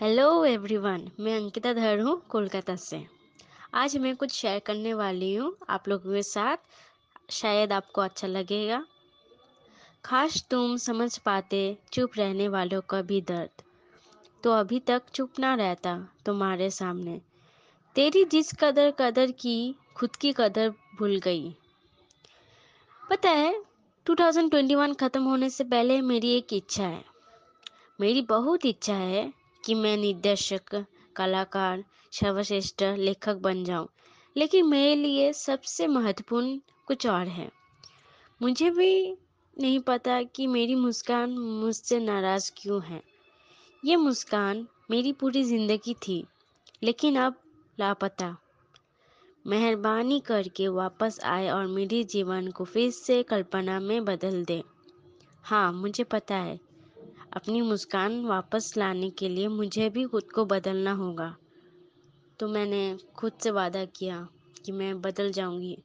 Hello everyone मैं अंकिता धर हूँ कोलकाता से। आज मैं कुछ शेयर करने वाली हूँ आप लोगों के साथ। शायद आपको अच्छा लगेगा। खास तुम समझ पाते चुप रहने वालों का भी दर्द। तो अभी तक चुप ना रहता तुम्हारे सामने। तेरी जिस कदर कदर की, खुद की कदर भूल गई। पता है 2021 ख़त्म होने से पहले मेरी एक इच्छा है। मेरी बहुत इच्छा है कि मैं निर्देशक कलाकार, सर्वश्रेष्ठ लेखक बन जाऊँ। लेकिन मेरे लिए सबसे महत्वपूर्ण कुछ और है। मुझे भी नहीं पता कि मेरी मुस्कान मुझसे नाराज़ क्यों है। ये मुस्कान मेरी पूरी ज़िंदगी थी, लेकिन अब लापता। मेहरबानी करके वापस आए और मेरे जीवन को फिर से कल्पना में बदल दे। हाँ मुझे पता है अपनी मुस्कान वापस लाने के लिए मुझे भी खुद को बदलना होगा। तो मैंने खुद से वादा किया कि मैं बदल जाऊँगी।